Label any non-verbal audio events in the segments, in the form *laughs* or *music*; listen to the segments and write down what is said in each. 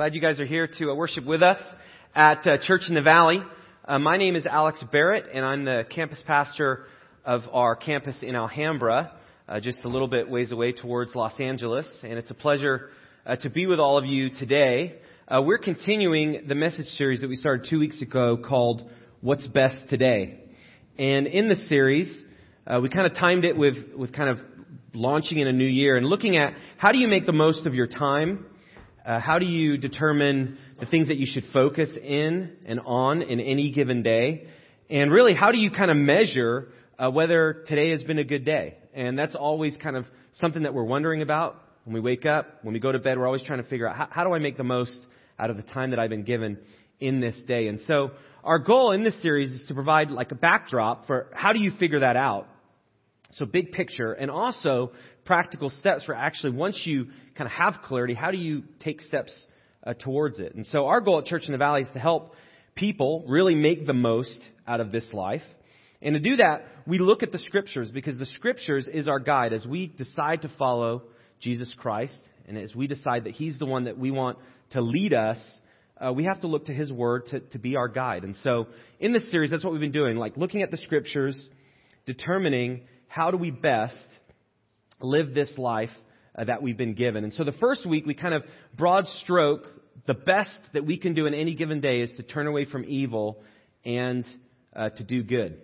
Glad you guys are here to uh, worship with us at uh, Church in the Valley. Uh, my name is Alex Barrett, and I'm the campus pastor of our campus in Alhambra, uh, just a little bit ways away towards Los Angeles. And it's a pleasure uh, to be with all of you today. Uh, we're continuing the message series that we started two weeks ago called "What's Best Today." And in the series, we kind of timed it with with kind of launching in a new year and looking at how do you make the most of your time uh, how do you determine the things that you should focus in and on in any given day? And really, how do you kind of measure uh, whether today has been a good day? And that's always kind of something that we're wondering about when we wake up, when we go to bed. We're always trying to figure out how, how do I make the most out of the time that I've been given in this day. And so our goal in this series is to provide like a backdrop for how do you figure that out? So big picture and also practical steps for actually once you kind of have clarity, how do you take steps uh, towards it? And so our goal at Church in the Valley is to help people really make the most out of this life. And to do that, we look at the scriptures because the scriptures is our guide as we decide to follow Jesus Christ and as we decide that He's the one that we want to lead us. Uh, we have to look to His Word to, to be our guide. And so in this series, that's what we've been doing, like looking at the scriptures, determining how do we best live this life uh, that we've been given. And so the first week, we kind of broad stroke, the best that we can do in any given day is to turn away from evil and uh, to do good.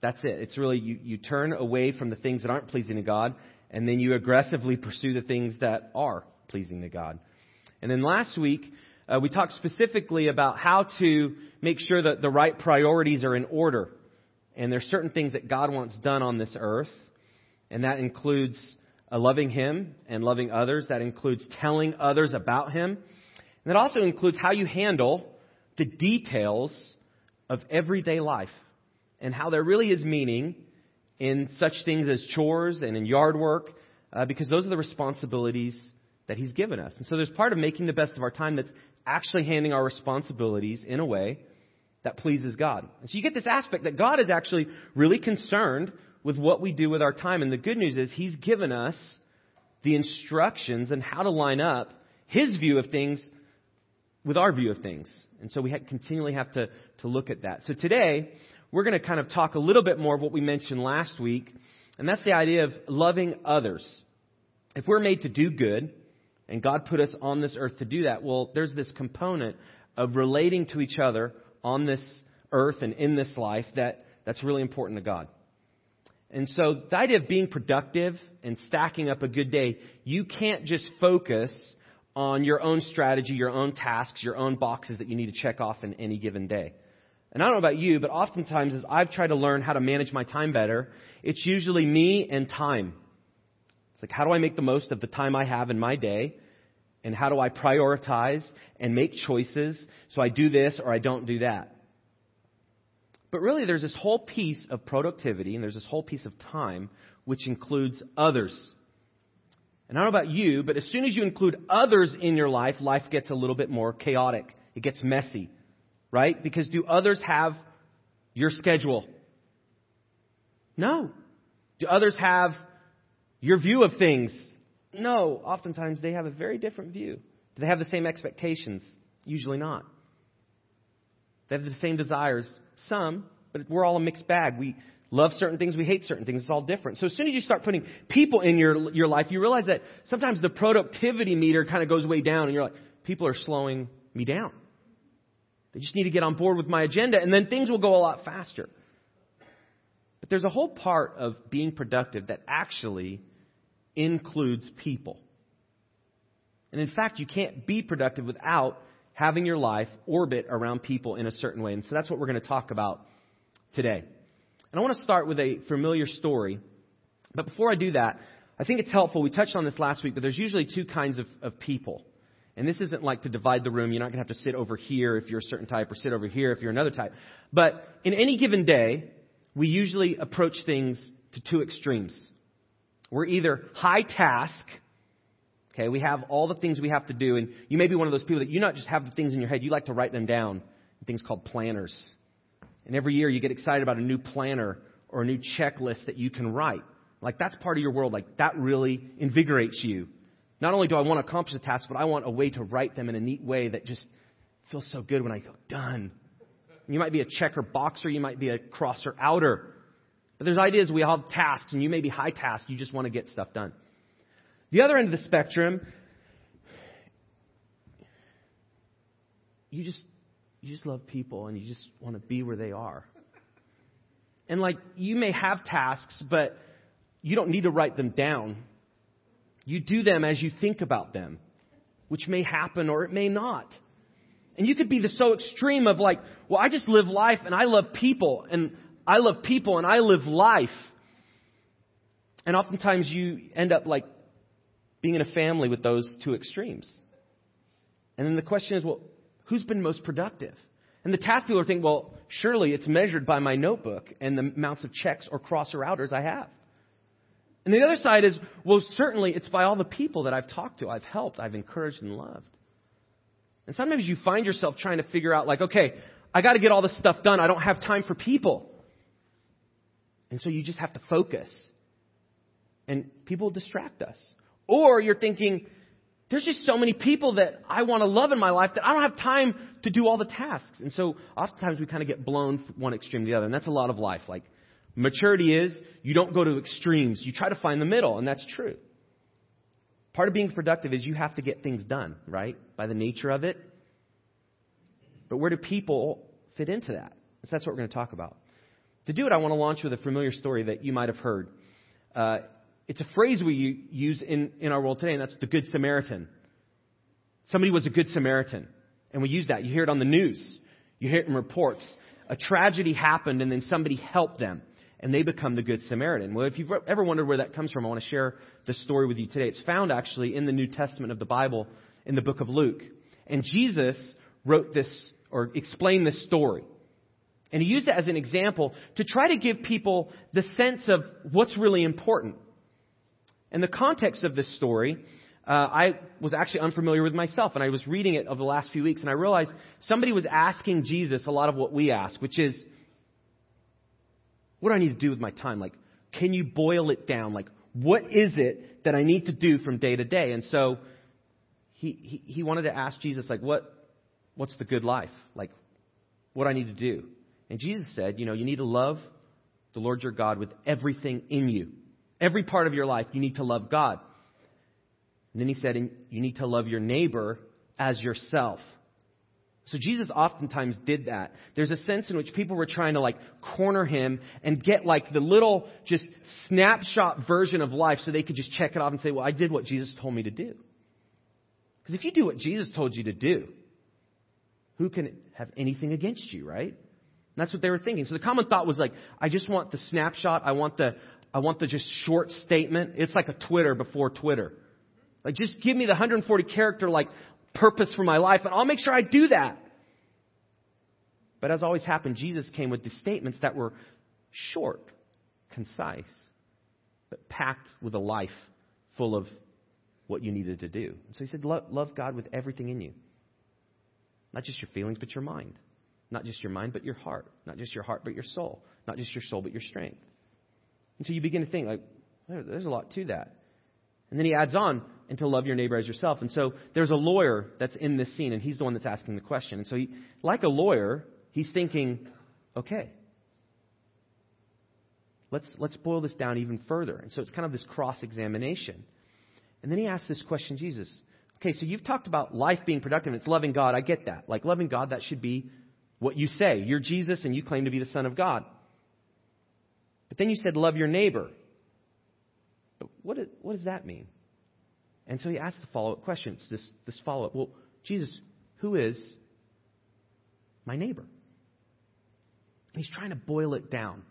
That's it. It's really, you, you turn away from the things that aren't pleasing to God, and then you aggressively pursue the things that are pleasing to God. And then last week, uh, we talked specifically about how to make sure that the right priorities are in order. And there's certain things that God wants done on this earth, and that includes uh, loving Him and loving others. That includes telling others about Him. And that also includes how you handle the details of everyday life and how there really is meaning in such things as chores and in yard work, uh, because those are the responsibilities that He's given us. And so there's part of making the best of our time that's actually handing our responsibilities in a way that pleases God. And so you get this aspect that God is actually really concerned with what we do with our time. And the good news is He's given us the instructions and how to line up His view of things with our view of things. And so we continually have to, to look at that. So today, we're going to kind of talk a little bit more of what we mentioned last week, and that's the idea of loving others. If we're made to do good, and God put us on this earth to do that, well, there's this component of relating to each other on this earth and in this life that, that's really important to God. And so the idea of being productive and stacking up a good day, you can't just focus on your own strategy, your own tasks, your own boxes that you need to check off in any given day. And I don't know about you, but oftentimes as I've tried to learn how to manage my time better, it's usually me and time. It's like, how do I make the most of the time I have in my day? And how do I prioritize and make choices so I do this or I don't do that? But really, there's this whole piece of productivity and there's this whole piece of time which includes others. And I don't know about you, but as soon as you include others in your life, life gets a little bit more chaotic. It gets messy, right? Because do others have your schedule? No. Do others have your view of things? No. Oftentimes they have a very different view. Do they have the same expectations? Usually not. They have the same desires. Some, but we're all a mixed bag. We love certain things, we hate certain things. It's all different. So as soon as you start putting people in your your life, you realize that sometimes the productivity meter kind of goes way down, and you're like, people are slowing me down. They just need to get on board with my agenda, and then things will go a lot faster. But there's a whole part of being productive that actually includes people. And in fact, you can't be productive without having your life orbit around people in a certain way. And so that's what we're going to talk about today. And I want to start with a familiar story. But before I do that, I think it's helpful. We touched on this last week, but there's usually two kinds of, of people. And this isn't like to divide the room. You're not going to have to sit over here if you're a certain type or sit over here if you're another type. But in any given day, we usually approach things to two extremes. We're either high task Okay, we have all the things we have to do, and you may be one of those people that you not just have the things in your head, you like to write them down. Things called planners. And every year you get excited about a new planner or a new checklist that you can write. Like that's part of your world. Like that really invigorates you. Not only do I want to accomplish the task, but I want a way to write them in a neat way that just feels so good when I go, done. You might be a checker boxer, you might be a crosser outer. But there's ideas we all have tasks, and you may be high task, you just want to get stuff done. The other end of the spectrum, you just you just love people and you just want to be where they are. And like you may have tasks, but you don't need to write them down. You do them as you think about them, which may happen or it may not. And you could be the so extreme of like, well, I just live life and I love people and I love people and I live life. And oftentimes you end up like being in a family with those two extremes. And then the question is, well, who's been most productive? And the task people are thinking, well, surely it's measured by my notebook and the amounts of checks or cross or I have. And the other side is, well, certainly it's by all the people that I've talked to, I've helped, I've encouraged and loved. And sometimes you find yourself trying to figure out, like, okay, I got to get all this stuff done. I don't have time for people. And so you just have to focus. And people distract us. Or you're thinking, there's just so many people that I want to love in my life that I don't have time to do all the tasks. And so oftentimes we kind of get blown from one extreme to the other. And that's a lot of life. Like maturity is you don't go to extremes. You try to find the middle. And that's true. Part of being productive is you have to get things done, right? By the nature of it. But where do people fit into that? So that's what we're going to talk about. To do it, I want to launch with a familiar story that you might have heard. Uh, it's a phrase we use in, in our world today, and that's the Good Samaritan. Somebody was a Good Samaritan. And we use that. You hear it on the news. You hear it in reports. A tragedy happened, and then somebody helped them, and they become the Good Samaritan. Well, if you've ever wondered where that comes from, I want to share the story with you today. It's found actually in the New Testament of the Bible in the book of Luke. And Jesus wrote this or explained this story. And he used it as an example to try to give people the sense of what's really important. And the context of this story, uh, I was actually unfamiliar with myself, and I was reading it over the last few weeks, and I realized somebody was asking Jesus a lot of what we ask, which is, what do I need to do with my time? Like, can you boil it down? Like, what is it that I need to do from day to day? And so he, he, he wanted to ask Jesus, like, what, what's the good life? Like, what do I need to do? And Jesus said, you know, you need to love the Lord your God with everything in you. Every part of your life, you need to love God. And then he said, and you need to love your neighbor as yourself. So Jesus oftentimes did that. There's a sense in which people were trying to like corner him and get like the little just snapshot version of life so they could just check it off and say, well, I did what Jesus told me to do. Because if you do what Jesus told you to do, who can have anything against you, right? And that's what they were thinking. So the common thought was like, I just want the snapshot. I want the, I want the just short statement. It's like a Twitter before Twitter. Like just give me the 140 character like purpose for my life and I'll make sure I do that. But as always happened, Jesus came with the statements that were short, concise, but packed with a life full of what you needed to do. So he said, love God with everything in you. Not just your feelings, but your mind. Not just your mind, but your heart. Not just your heart, but your soul. Not just your soul, but your strength. And so you begin to think, like, there's a lot to that. And then he adds on, and to love your neighbor as yourself. And so there's a lawyer that's in this scene, and he's the one that's asking the question. And so, he, like a lawyer, he's thinking, okay, let's, let's boil this down even further. And so it's kind of this cross examination. And then he asks this question, Jesus, okay, so you've talked about life being productive, and it's loving God. I get that. Like loving God, that should be what you say. You're Jesus, and you claim to be the Son of God. Then you said, love your neighbor. But what, is, what does that mean? And so he asked the follow up questions, this, this follow up. Well, Jesus, who is my neighbor? And he's trying to boil it down.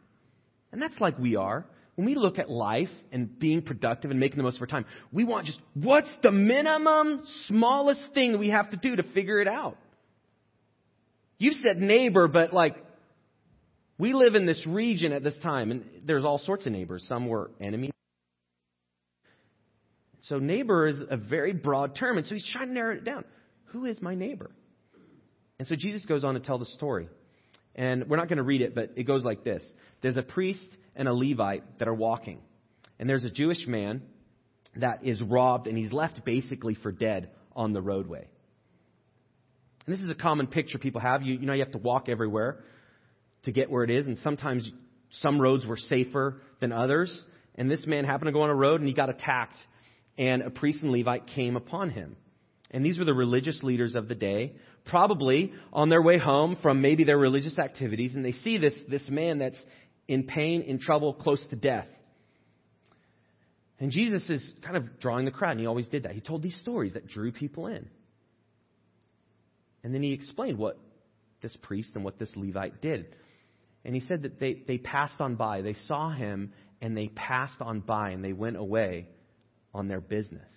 And that's like we are. When we look at life and being productive and making the most of our time, we want just what's the minimum, smallest thing we have to do to figure it out? You've said neighbor, but like we live in this region at this time, and there's all sorts of neighbors. Some were enemies. So, neighbor is a very broad term, and so he's trying to narrow it down. Who is my neighbor? And so Jesus goes on to tell the story. And we're not going to read it, but it goes like this There's a priest and a Levite that are walking. And there's a Jewish man that is robbed and he's left basically for dead on the roadway. And this is a common picture people have. You, you know, you have to walk everywhere to get where it is, and sometimes some roads were safer than others. And this man happened to go on a road and he got attacked, and a priest and Levite came upon him. And these were the religious leaders of the day, probably on their way home from maybe their religious activities, and they see this, this man that's in pain, in trouble, close to death. And Jesus is kind of drawing the crowd, and he always did that. He told these stories that drew people in. And then he explained what this priest and what this Levite did. And he said that they, they passed on by. They saw him and they passed on by and they went away on their business.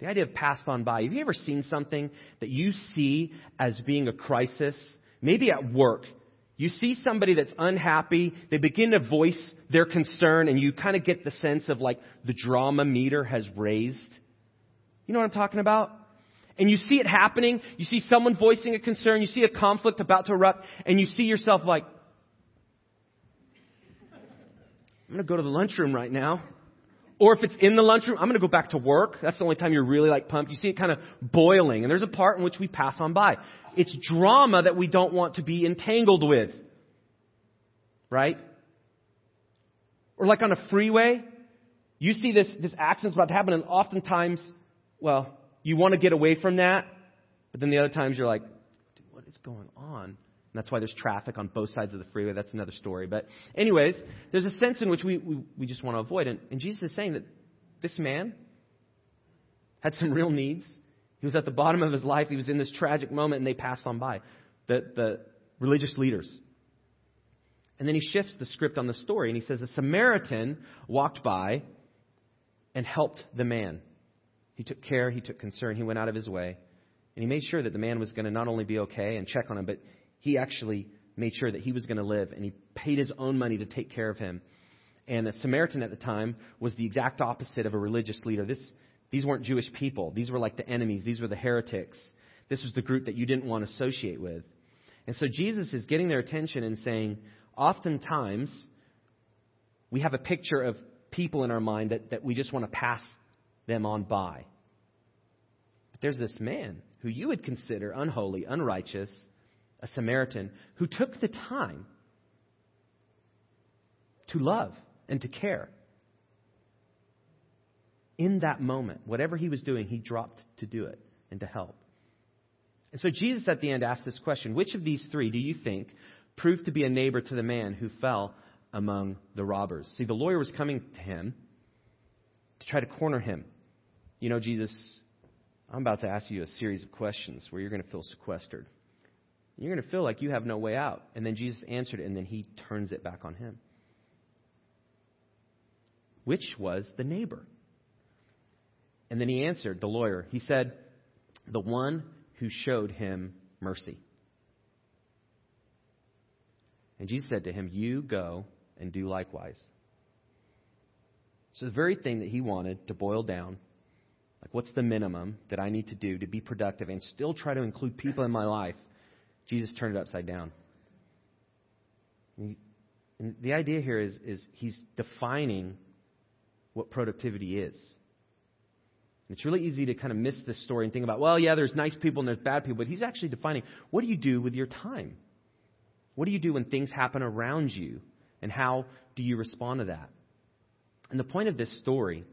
The idea of passed on by. Have you ever seen something that you see as being a crisis? Maybe at work. You see somebody that's unhappy, they begin to voice their concern, and you kind of get the sense of like the drama meter has raised. You know what I'm talking about? And you see it happening, you see someone voicing a concern, you see a conflict about to erupt, and you see yourself like, I'm going to go to the lunchroom right now. Or if it's in the lunchroom, I'm going to go back to work. That's the only time you're really like pumped. You see it kind of boiling. And there's a part in which we pass on by. It's drama that we don't want to be entangled with. Right? Or like on a freeway, you see this, this accident's about to happen and oftentimes, well, you want to get away from that. But then the other times you're like, what is going on? And that's why there's traffic on both sides of the freeway. That's another story. But, anyways, there's a sense in which we, we, we just want to avoid. And, and Jesus is saying that this man had some real needs. He was at the bottom of his life. He was in this tragic moment, and they passed on by. The, the religious leaders. And then he shifts the script on the story, and he says, A Samaritan walked by and helped the man. He took care, he took concern, he went out of his way. And he made sure that the man was going to not only be okay and check on him, but he actually made sure that he was going to live, and he paid his own money to take care of him. And a Samaritan at the time was the exact opposite of a religious leader. This, these weren't Jewish people. These were like the enemies. These were the heretics. This was the group that you didn't want to associate with. And so Jesus is getting their attention and saying, oftentimes, we have a picture of people in our mind that, that we just want to pass them on by. But there's this man who you would consider unholy, unrighteous, a Samaritan, who took the time to love and to care. In that moment, whatever he was doing, he dropped to do it and to help. And so Jesus at the end asked this question Which of these three do you think proved to be a neighbor to the man who fell among the robbers? See, the lawyer was coming to him to try to corner him. You know, Jesus, I'm about to ask you a series of questions where you're going to feel sequestered. You're going to feel like you have no way out. And then Jesus answered it, and then he turns it back on him. Which was the neighbor? And then he answered, the lawyer. He said, The one who showed him mercy. And Jesus said to him, You go and do likewise. So the very thing that he wanted to boil down, like what's the minimum that I need to do to be productive and still try to include people in my life, Jesus turned it upside down. And the idea here is, is he's defining what productivity is. And it's really easy to kind of miss this story and think about, well, yeah, there's nice people and there's bad people, but he's actually defining what do you do with your time? What do you do when things happen around you? And how do you respond to that? And the point of this story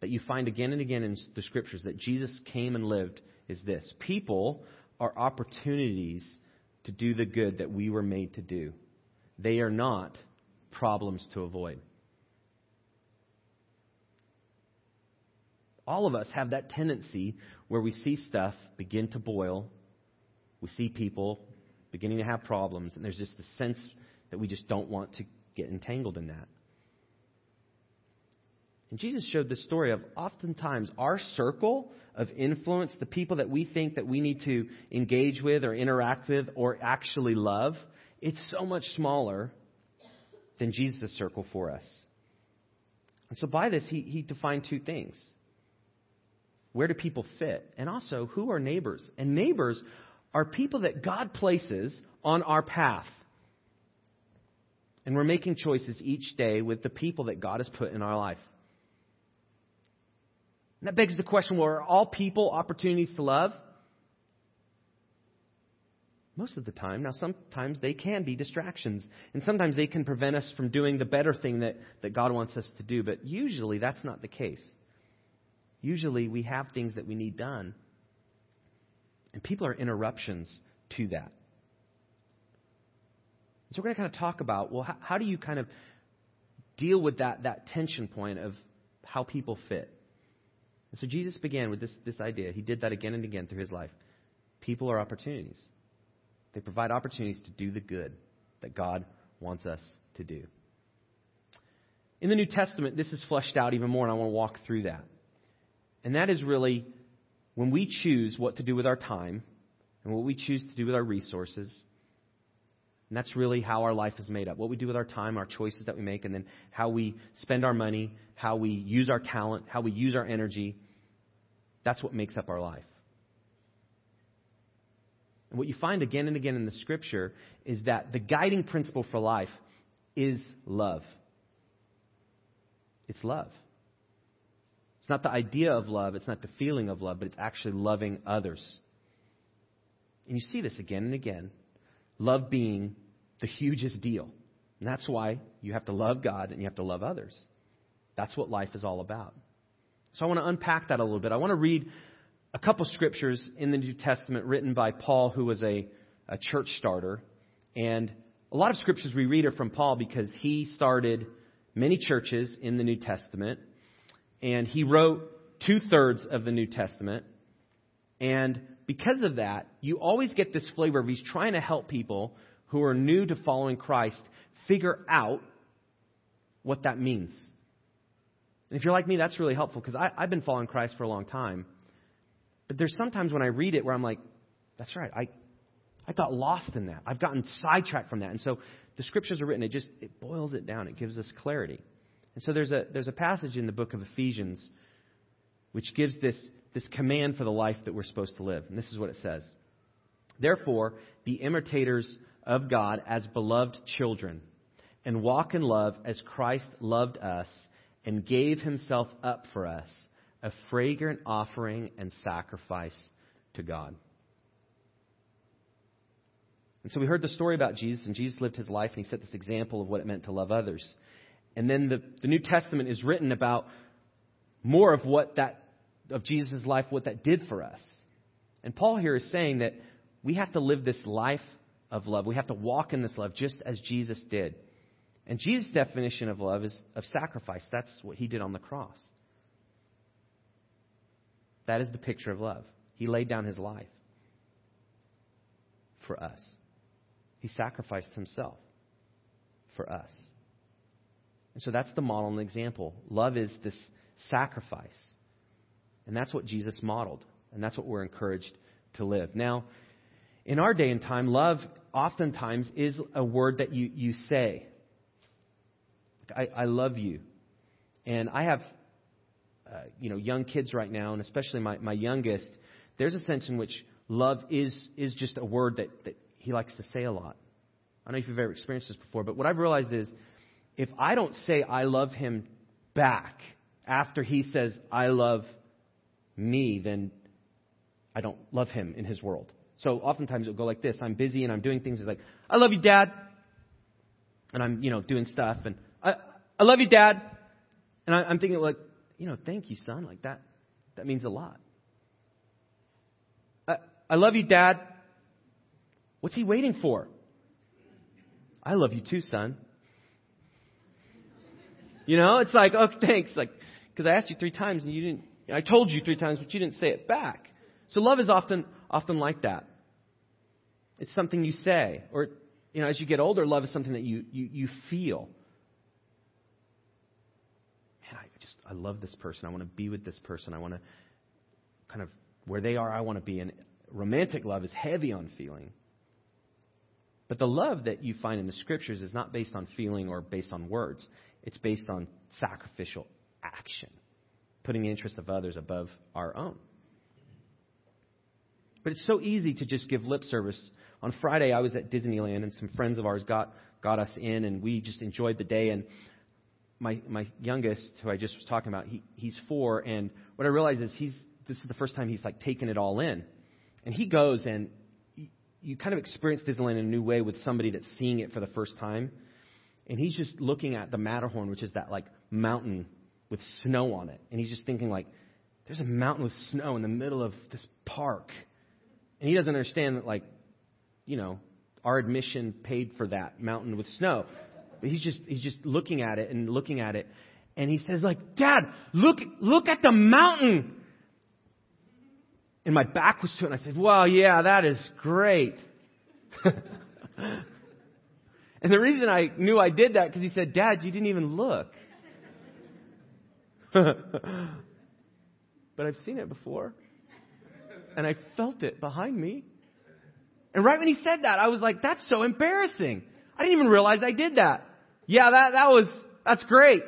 that you find again and again in the scriptures that Jesus came and lived is this people are opportunities to do the good that we were made to do. They are not problems to avoid. All of us have that tendency where we see stuff begin to boil, we see people beginning to have problems, and there's just the sense that we just don't want to get entangled in that. And Jesus showed this story of oftentimes our circle of influence, the people that we think that we need to engage with or interact with or actually love, it's so much smaller than Jesus' circle for us. And so by this, he, he defined two things. Where do people fit? And also, who are neighbors? And neighbors are people that God places on our path. And we're making choices each day with the people that God has put in our life. And that begs the question well, are all people opportunities to love? Most of the time. Now, sometimes they can be distractions, and sometimes they can prevent us from doing the better thing that, that God wants us to do, but usually that's not the case. Usually we have things that we need done, and people are interruptions to that. So we're going to kind of talk about well, how, how do you kind of deal with that, that tension point of how people fit? And so Jesus began with this, this idea. He did that again and again through his life. People are opportunities. They provide opportunities to do the good that God wants us to do. In the New Testament, this is fleshed out even more, and I want to walk through that. And that is really when we choose what to do with our time and what we choose to do with our resources. And that's really how our life is made up. What we do with our time, our choices that we make, and then how we spend our money, how we use our talent, how we use our energy. That's what makes up our life. And what you find again and again in the scripture is that the guiding principle for life is love. It's love. It's not the idea of love, it's not the feeling of love, but it's actually loving others. And you see this again and again. Love being the hugest deal. And that's why you have to love God and you have to love others. That's what life is all about. So I want to unpack that a little bit. I want to read a couple scriptures in the New Testament written by Paul, who was a, a church starter. And a lot of scriptures we read are from Paul because he started many churches in the New Testament. And he wrote two thirds of the New Testament. And because of that, you always get this flavor of he's trying to help people who are new to following Christ figure out what that means. And if you're like me, that's really helpful because I've been following Christ for a long time. But there's sometimes when I read it where I'm like, that's right, I, I got lost in that. I've gotten sidetracked from that. And so the scriptures are written, it just it boils it down. It gives us clarity. And so there's a there's a passage in the book of Ephesians which gives this this command for the life that we're supposed to live. And this is what it says. Therefore, be imitators of God as beloved children, and walk in love as Christ loved us and gave himself up for us a fragrant offering and sacrifice to God. And so we heard the story about Jesus, and Jesus lived his life, and he set this example of what it meant to love others. And then the, the New Testament is written about more of what that, of Jesus' life, what that did for us. And Paul here is saying that we have to live this life of love. We have to walk in this love just as Jesus did. And Jesus' definition of love is of sacrifice. That's what he did on the cross. That is the picture of love. He laid down his life for us, he sacrificed himself for us. And so that's the model and example. Love is this sacrifice. And that's what Jesus modeled. And that's what we're encouraged to live. Now, in our day and time, love oftentimes is a word that you, you say. I, I love you. And I have uh, you know, young kids right now, and especially my, my youngest, there's a sense in which love is, is just a word that, that he likes to say a lot. I don't know if you've ever experienced this before, but what I've realized is if I don't say I love him back after he says I love me, then I don't love him in his world. So oftentimes it'll go like this. I'm busy and I'm doing things He's like, I love you, Dad. And I'm, you know, doing stuff and I, I love you, Dad. And I, I'm thinking like, you know, thank you, son. Like that, that means a lot. I, I love you, Dad. What's he waiting for? I love you too, son. You know, it's like, oh, thanks. Like, because I asked you three times and you didn't, I told you three times, but you didn't say it back. So love is often, often like that. It's something you say. Or, you know, as you get older, love is something that you, you, you feel. just, I love this person. I want to be with this person. I want to kind of, where they are, I want to be. And romantic love is heavy on feeling. But the love that you find in the scriptures is not based on feeling or based on words. It's based on sacrificial action, putting the interests of others above our own. But it's so easy to just give lip service. On Friday, I was at Disneyland, and some friends of ours got, got us in, and we just enjoyed the day. And my my youngest, who I just was talking about, he he's four, and what I realize is he's this is the first time he's like taken it all in, and he goes and you, kind of experience Disneyland in a new way with somebody that's seeing it for the first time, and he's just looking at the Matterhorn, which is that like mountain with snow on it, and he's just thinking like, there's a mountain with snow in the middle of this park, and he doesn't understand that like, you know, our admission paid for that mountain with snow. But he's just he's just looking at it and looking at it, and he says like, Dad, look look at the mountain. And my back was to it, and I said, Well, yeah, that is great. *laughs* and the reason I knew I did that because he said, Dad, you didn't even look. *laughs* but I've seen it before. And I felt it behind me. And right when he said that, I was like, that's so embarrassing. I didn't even realize I did that. Yeah, that, that was, that's great.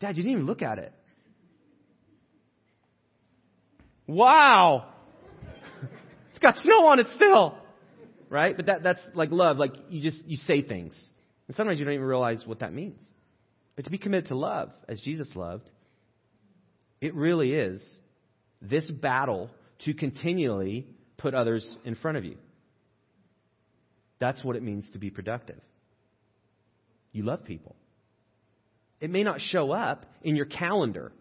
Dad, you didn't even look at it. Wow. *laughs* it's got snow on it still. Right? But that, that's like love. Like you just, you say things. And sometimes you don't even realize what that means. But to be committed to love, as Jesus loved, it really is this battle to continually put others in front of you. That's what it means to be productive. You love people. It may not show up in your calendar,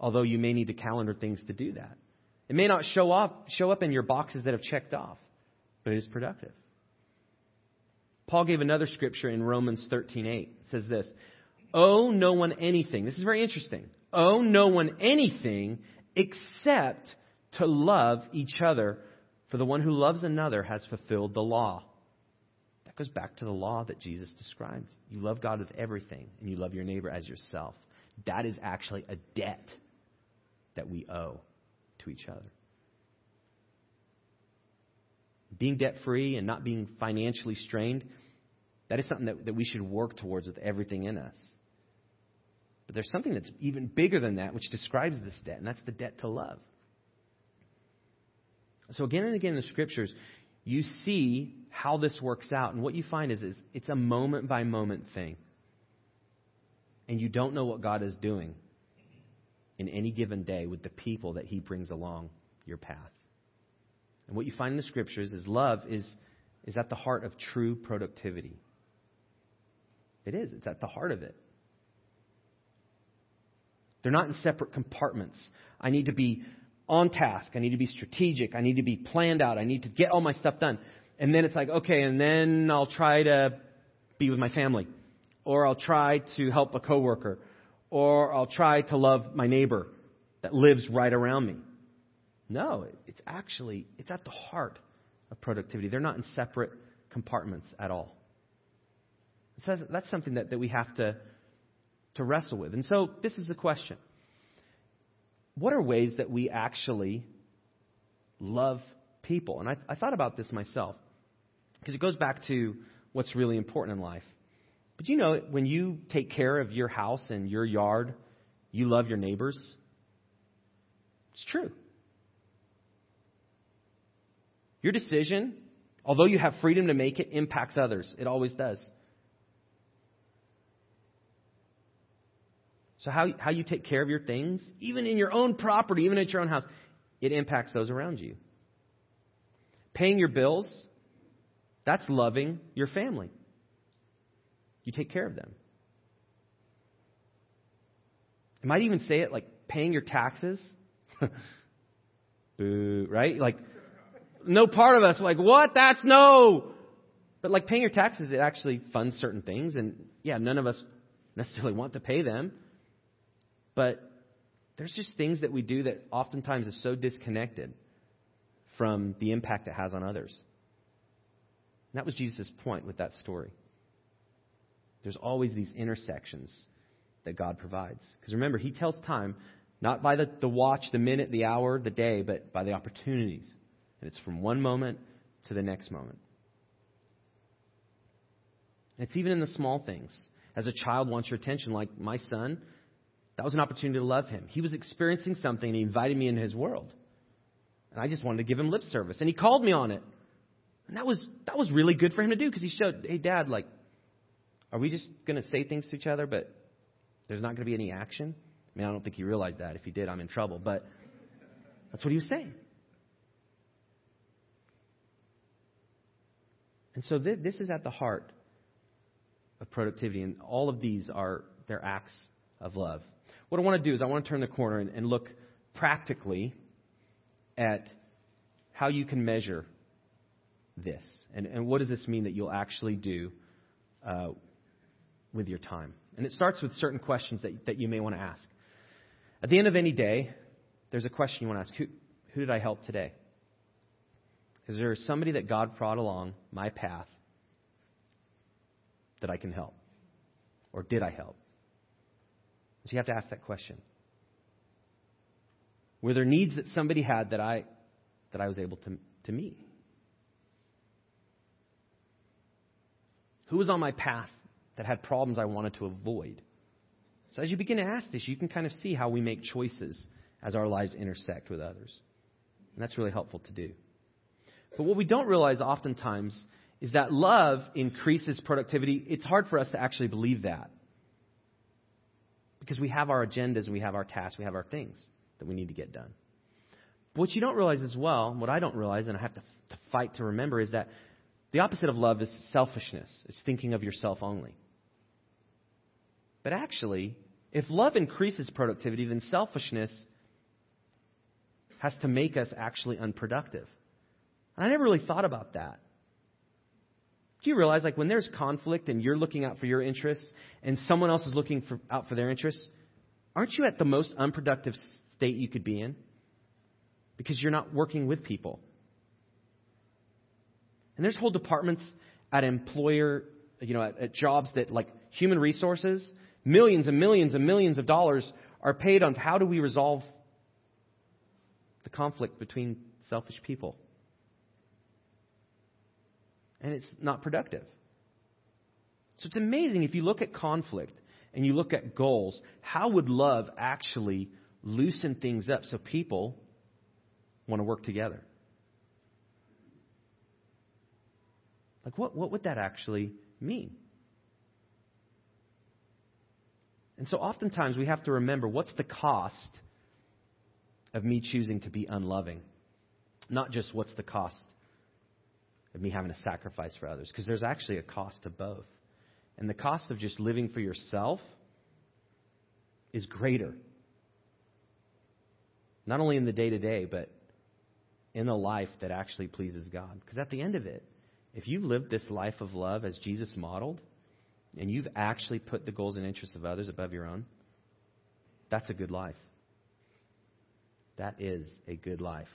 although you may need to calendar things to do that. It may not show up, show up in your boxes that have checked off, but it is productive. Paul gave another scripture in Romans 13:8. It says this, "Owe no one anything." This is very interesting. Owe no one anything except to love each other, for the one who loves another has fulfilled the law. That goes back to the law that Jesus described. You love God with everything, and you love your neighbor as yourself. That is actually a debt that we owe to each other. Being debt free and not being financially strained, that is something that, that we should work towards with everything in us. But there's something that's even bigger than that, which describes this debt, and that's the debt to love. So again and again in the scriptures, you see how this works out. And what you find is, is it's a moment by moment thing. And you don't know what God is doing in any given day with the people that He brings along your path. And what you find in the scriptures is love is, is at the heart of true productivity. It is, it's at the heart of it. They're not in separate compartments. I need to be on task. I need to be strategic. I need to be planned out. I need to get all my stuff done. And then it's like, okay, and then I'll try to be with my family. Or I'll try to help a coworker. Or I'll try to love my neighbor that lives right around me. No, it's actually, it's at the heart of productivity. They're not in separate compartments at all. So that's something that, that we have to, to wrestle with. And so this is the question what are ways that we actually love people? And I, I thought about this myself because it goes back to what's really important in life. But you know, when you take care of your house and your yard, you love your neighbors. It's true. Your decision, although you have freedom to make it, impacts others. It always does. So, how, how you take care of your things, even in your own property, even at your own house, it impacts those around you. Paying your bills, that's loving your family. You take care of them. I might even say it like paying your taxes. *laughs* Boo, right? Like, no part of us like, what? That's no. But like paying your taxes, it actually funds certain things. And yeah, none of us necessarily want to pay them. But there's just things that we do that oftentimes is so disconnected from the impact it has on others. And that was Jesus' point with that story. There's always these intersections that God provides. Because remember, He tells time not by the, the watch, the minute, the hour, the day, but by the opportunities. And it's from one moment to the next moment. It's even in the small things. As a child wants your attention, like my son, that was an opportunity to love him. He was experiencing something and he invited me into his world. And I just wanted to give him lip service. And he called me on it. And that was, that was really good for him to do because he showed, hey, dad, like, Are we just going to say things to each other, but there's not going to be any action? I mean, I don't think he realized that. If he did, I'm in trouble. But that's what he was saying. And so th- this is at the heart of productivity, and all of these are their acts of love. What I want to do is I want to turn the corner and, and look practically at how you can measure this, and, and what does this mean that you'll actually do uh, with your time. And it starts with certain questions that, that you may want to ask. At the end of any day, there's a question you want to ask Who, who did I help today? Is there somebody that God brought along my path that I can help? Or did I help? So you have to ask that question. Were there needs that somebody had that I, that I was able to, to meet? Who was on my path that had problems I wanted to avoid? So as you begin to ask this, you can kind of see how we make choices as our lives intersect with others. And that's really helpful to do. But what we don't realize oftentimes is that love increases productivity. It's hard for us to actually believe that. Because we have our agendas and we have our tasks, we have our things that we need to get done. But what you don't realize as well, what I don't realize, and I have to, to fight to remember, is that the opposite of love is selfishness. It's thinking of yourself only. But actually, if love increases productivity, then selfishness has to make us actually unproductive. And I never really thought about that. Do you realize, like, when there's conflict and you're looking out for your interests and someone else is looking for, out for their interests, aren't you at the most unproductive state you could be in? Because you're not working with people. And there's whole departments at employer, you know, at, at jobs that, like, human resources, millions and millions and millions of dollars are paid on how do we resolve the conflict between selfish people. And it's not productive. So it's amazing if you look at conflict and you look at goals, how would love actually loosen things up so people want to work together? Like, what, what would that actually mean? And so oftentimes we have to remember what's the cost of me choosing to be unloving? Not just what's the cost of me having to sacrifice for others, because there's actually a cost to both. And the cost of just living for yourself is greater. Not only in the day to day, but in a life that actually pleases God. Because at the end of it, if you live this life of love as Jesus modeled, and you've actually put the goals and interests of others above your own, that's a good life. That is a good life.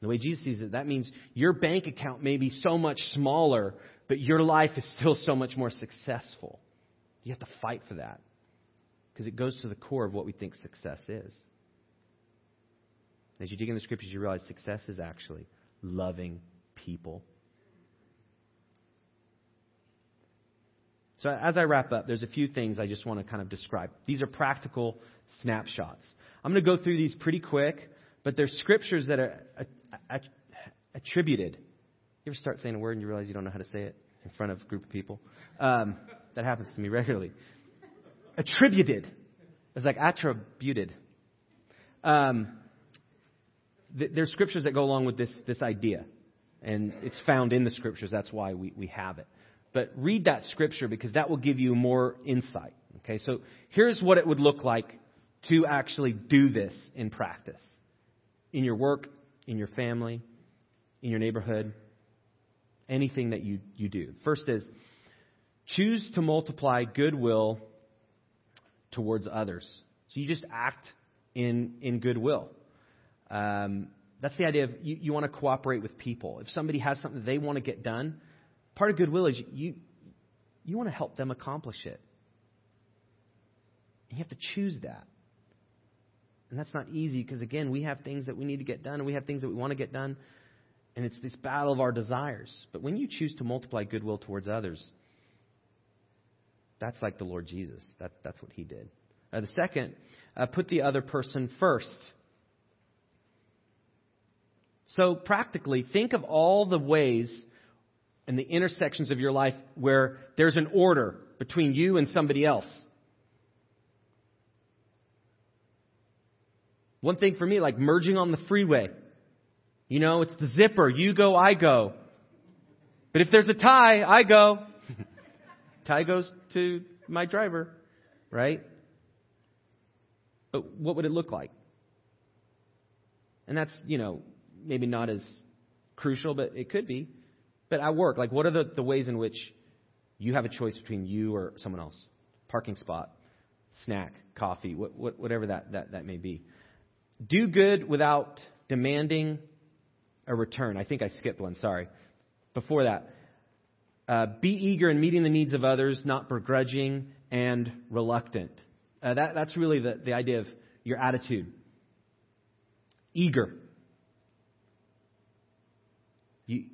The way Jesus sees it, that means your bank account may be so much smaller, but your life is still so much more successful. You have to fight for that because it goes to the core of what we think success is. As you dig in the scriptures, you realize success is actually loving people So as I wrap up, there's a few things I just want to kind of describe. These are practical snapshots. I'm going to go through these pretty quick, but they're scriptures that are attributed. You ever start saying a word and you realize you don't know how to say it in front of a group of people? Um, that happens to me regularly. Attributed. It's like attributed. Um, th- there's scriptures that go along with this, this idea, and it's found in the scriptures. That's why we, we have it but read that scripture because that will give you more insight. Okay, so here's what it would look like to actually do this in practice in your work, in your family, in your neighborhood, anything that you, you do. First is choose to multiply goodwill towards others. So you just act in, in goodwill. Um, that's the idea of you, you want to cooperate with people. If somebody has something they want to get done, Part of goodwill is you, you want to help them accomplish it. You have to choose that. And that's not easy because, again, we have things that we need to get done and we have things that we want to get done. And it's this battle of our desires. But when you choose to multiply goodwill towards others, that's like the Lord Jesus. That, that's what he did. Uh, the second, uh, put the other person first. So, practically, think of all the ways and the intersections of your life where there's an order between you and somebody else. One thing for me, like merging on the freeway. You know, it's the zipper. You go, I go. But if there's a tie, I go. *laughs* tie goes to my driver, right? But what would it look like? And that's, you know, maybe not as crucial, but it could be. But at work, like, what are the, the ways in which you have a choice between you or someone else? Parking spot, snack, coffee, what, what, whatever that, that, that may be. Do good without demanding a return. I think I skipped one, sorry. Before that, uh, be eager in meeting the needs of others, not begrudging and reluctant. Uh, that, that's really the, the idea of your attitude. Eager. You,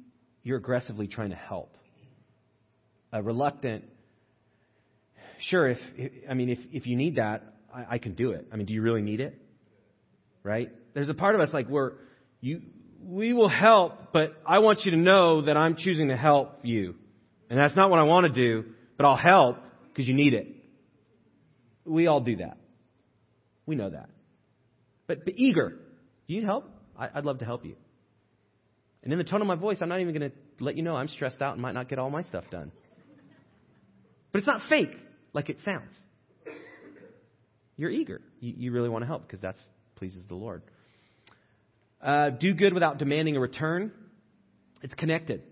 you're aggressively trying to help. Uh, reluctant. Sure, if, if, I mean, if, if you need that, I, I can do it. I mean, do you really need it? Right? There's a part of us like we're, you, we will help, but I want you to know that I'm choosing to help you. And that's not what I want to do, but I'll help because you need it. We all do that. We know that. But, but eager. Do you need help? I, I'd love to help you. And in the tone of my voice, I'm not even going to let you know I'm stressed out and might not get all my stuff done. But it's not fake like it sounds. You're eager. You, you really want to help because that pleases the Lord. Uh, do good without demanding a return. It's connected.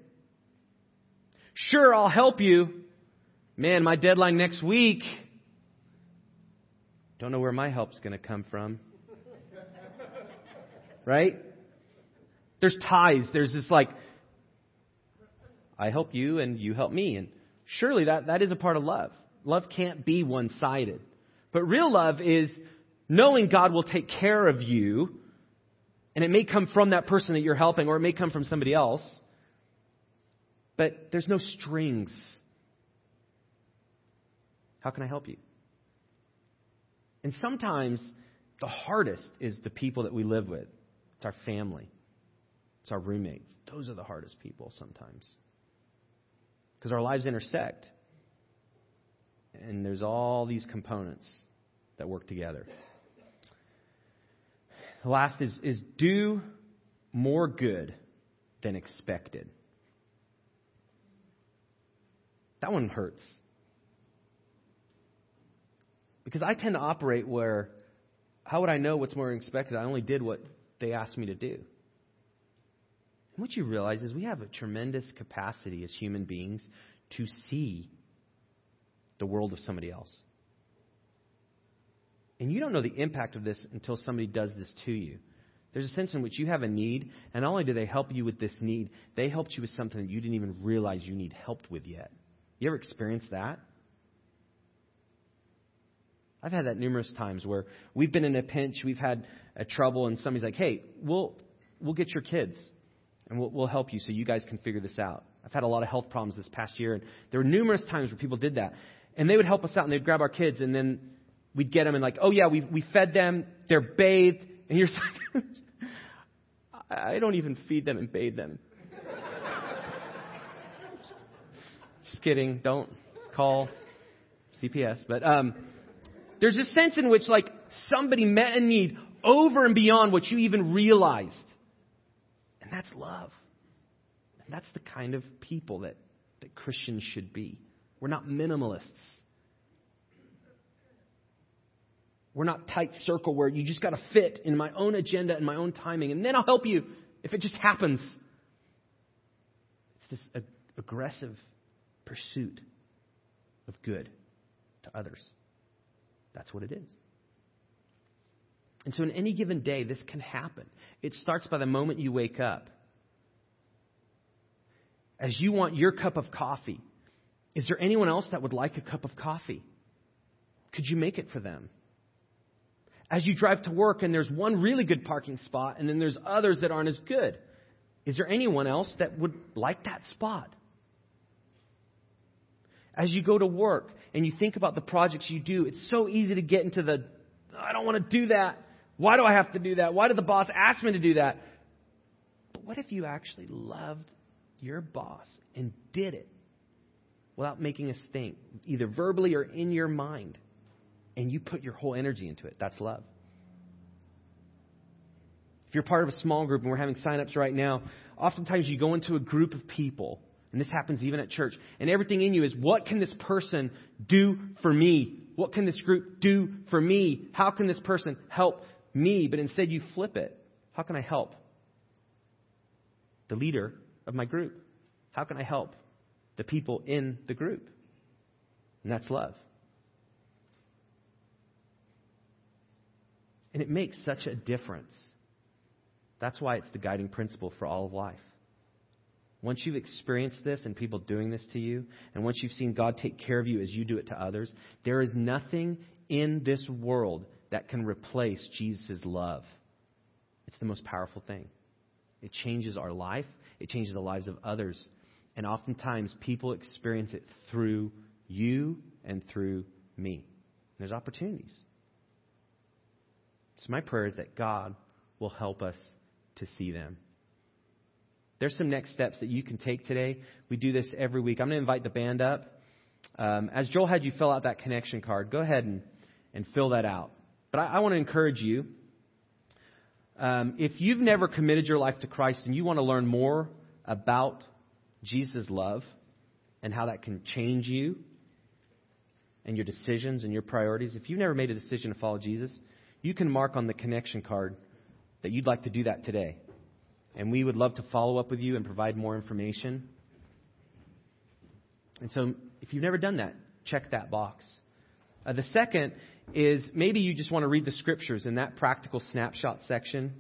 Sure, I'll help you. Man, my deadline next week. Don't know where my help's going to come from. Right? There's ties. There's this like, I help you and you help me. And surely that, that is a part of love. Love can't be one sided. But real love is knowing God will take care of you. And it may come from that person that you're helping, or it may come from somebody else. But there's no strings. How can I help you? And sometimes the hardest is the people that we live with. It's our family. It's our roommates. Those are the hardest people sometimes. Because our lives intersect. And there's all these components that work together. The last is, is do more good than expected. That one hurts. Because I tend to operate where, how would I know what's more expected? I only did what they asked me to do. And what you realize is we have a tremendous capacity as human beings to see the world of somebody else. And you don't know the impact of this until somebody does this to you. There's a sense in which you have a need, and not only do they help you with this need, they helped you with something that you didn't even realize you need help with yet. You ever experienced that? I've had that numerous times where we've been in a pinch, we've had a trouble, and somebody's like, "Hey, we'll we'll get your kids, and we'll, we'll help you so you guys can figure this out." I've had a lot of health problems this past year, and there were numerous times where people did that, and they would help us out, and they'd grab our kids, and then we'd get them, and like, "Oh yeah, we we fed them, they're bathed," and you're *laughs* like, "I don't even feed them and bathe them." Just kidding. Don't call CPS, but um. There's a sense in which, like, somebody met a need over and beyond what you even realized. And that's love. And that's the kind of people that, that Christians should be. We're not minimalists. We're not tight circle where you just got to fit in my own agenda and my own timing, and then I'll help you if it just happens. It's this ag- aggressive pursuit of good to others. That's what it is. And so, in any given day, this can happen. It starts by the moment you wake up. As you want your cup of coffee, is there anyone else that would like a cup of coffee? Could you make it for them? As you drive to work and there's one really good parking spot and then there's others that aren't as good, is there anyone else that would like that spot? As you go to work and you think about the projects you do, it's so easy to get into the, I don't want to do that. Why do I have to do that? Why did the boss ask me to do that? But what if you actually loved your boss and did it? without making a stink, either verbally or in your mind. And you put your whole energy into it. That's love. If you're part of a small group and we're having sign-ups right now, oftentimes you go into a group of people, and this happens even at church, and everything in you is, what can this person do for me? What can this group do for me? How can this person help me? But instead you flip it. How can I help the leader of my group? How can I help the people in the group? And that's love. And it makes such a difference. That's why it's the guiding principle for all of life. Once you've experienced this and people doing this to you, and once you've seen God take care of you as you do it to others, there is nothing in this world that can replace Jesus' love. It's the most powerful thing. It changes our life, it changes the lives of others. And oftentimes, people experience it through you and through me. There's opportunities. So, my prayer is that God will help us to see them. There's some next steps that you can take today. We do this every week. I'm going to invite the band up. Um, as Joel had you fill out that connection card, go ahead and, and fill that out. But I, I want to encourage you. Um, if you've never committed your life to Christ and you want to learn more about Jesus' love and how that can change you and your decisions and your priorities, if you've never made a decision to follow Jesus, you can mark on the connection card that you'd like to do that today. And we would love to follow up with you and provide more information. And so, if you've never done that, check that box. Uh, the second is maybe you just want to read the scriptures in that practical snapshot section.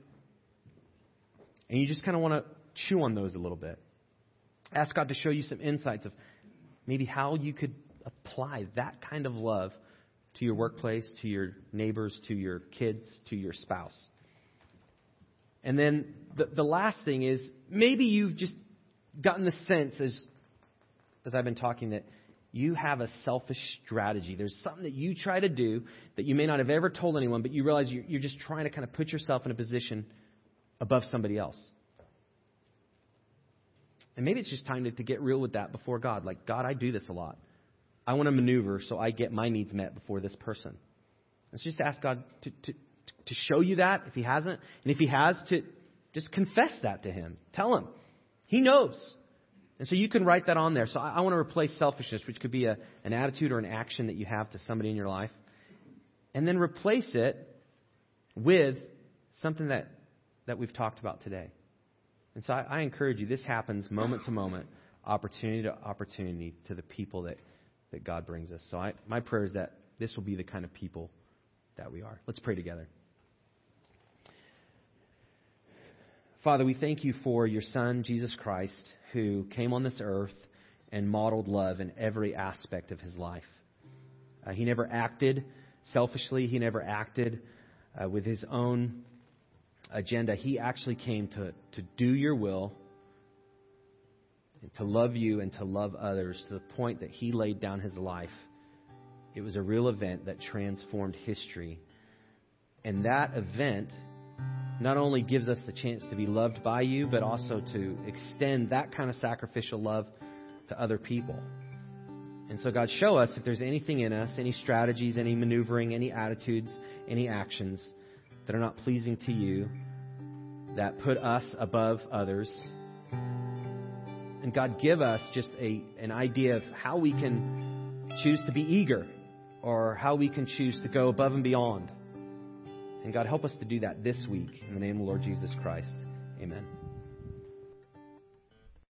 And you just kind of want to chew on those a little bit. Ask God to show you some insights of maybe how you could apply that kind of love to your workplace, to your neighbors, to your kids, to your spouse. And then the, the last thing is maybe you've just gotten the sense as as I've been talking that you have a selfish strategy. There's something that you try to do that you may not have ever told anyone, but you realize you're, you're just trying to kind of put yourself in a position above somebody else. And maybe it's just time to, to get real with that before God. Like, God, I do this a lot. I want to maneuver so I get my needs met before this person. Let's just ask God to, to, to show you that if He hasn't. And if He has, to just confess that to Him. Tell Him. He knows. And so you can write that on there. So I, I want to replace selfishness, which could be a, an attitude or an action that you have to somebody in your life, and then replace it with something that, that we've talked about today. And so I, I encourage you, this happens moment to moment, opportunity to opportunity to the people that, that God brings us. So I, my prayer is that this will be the kind of people that we are. Let's pray together. Father, we thank you for your Son, Jesus Christ, who came on this earth and modeled love in every aspect of his life. Uh, he never acted selfishly, he never acted uh, with his own agenda. He actually came to, to do your will, to love you, and to love others to the point that he laid down his life. It was a real event that transformed history. And that event not only gives us the chance to be loved by you, but also to extend that kind of sacrificial love to other people. And so, God, show us if there's anything in us, any strategies, any maneuvering, any attitudes, any actions that are not pleasing to you, that put us above others. And God, give us just a, an idea of how we can choose to be eager or how we can choose to go above and beyond and God, help us to do that this week. In the name of the Lord Jesus Christ. Amen.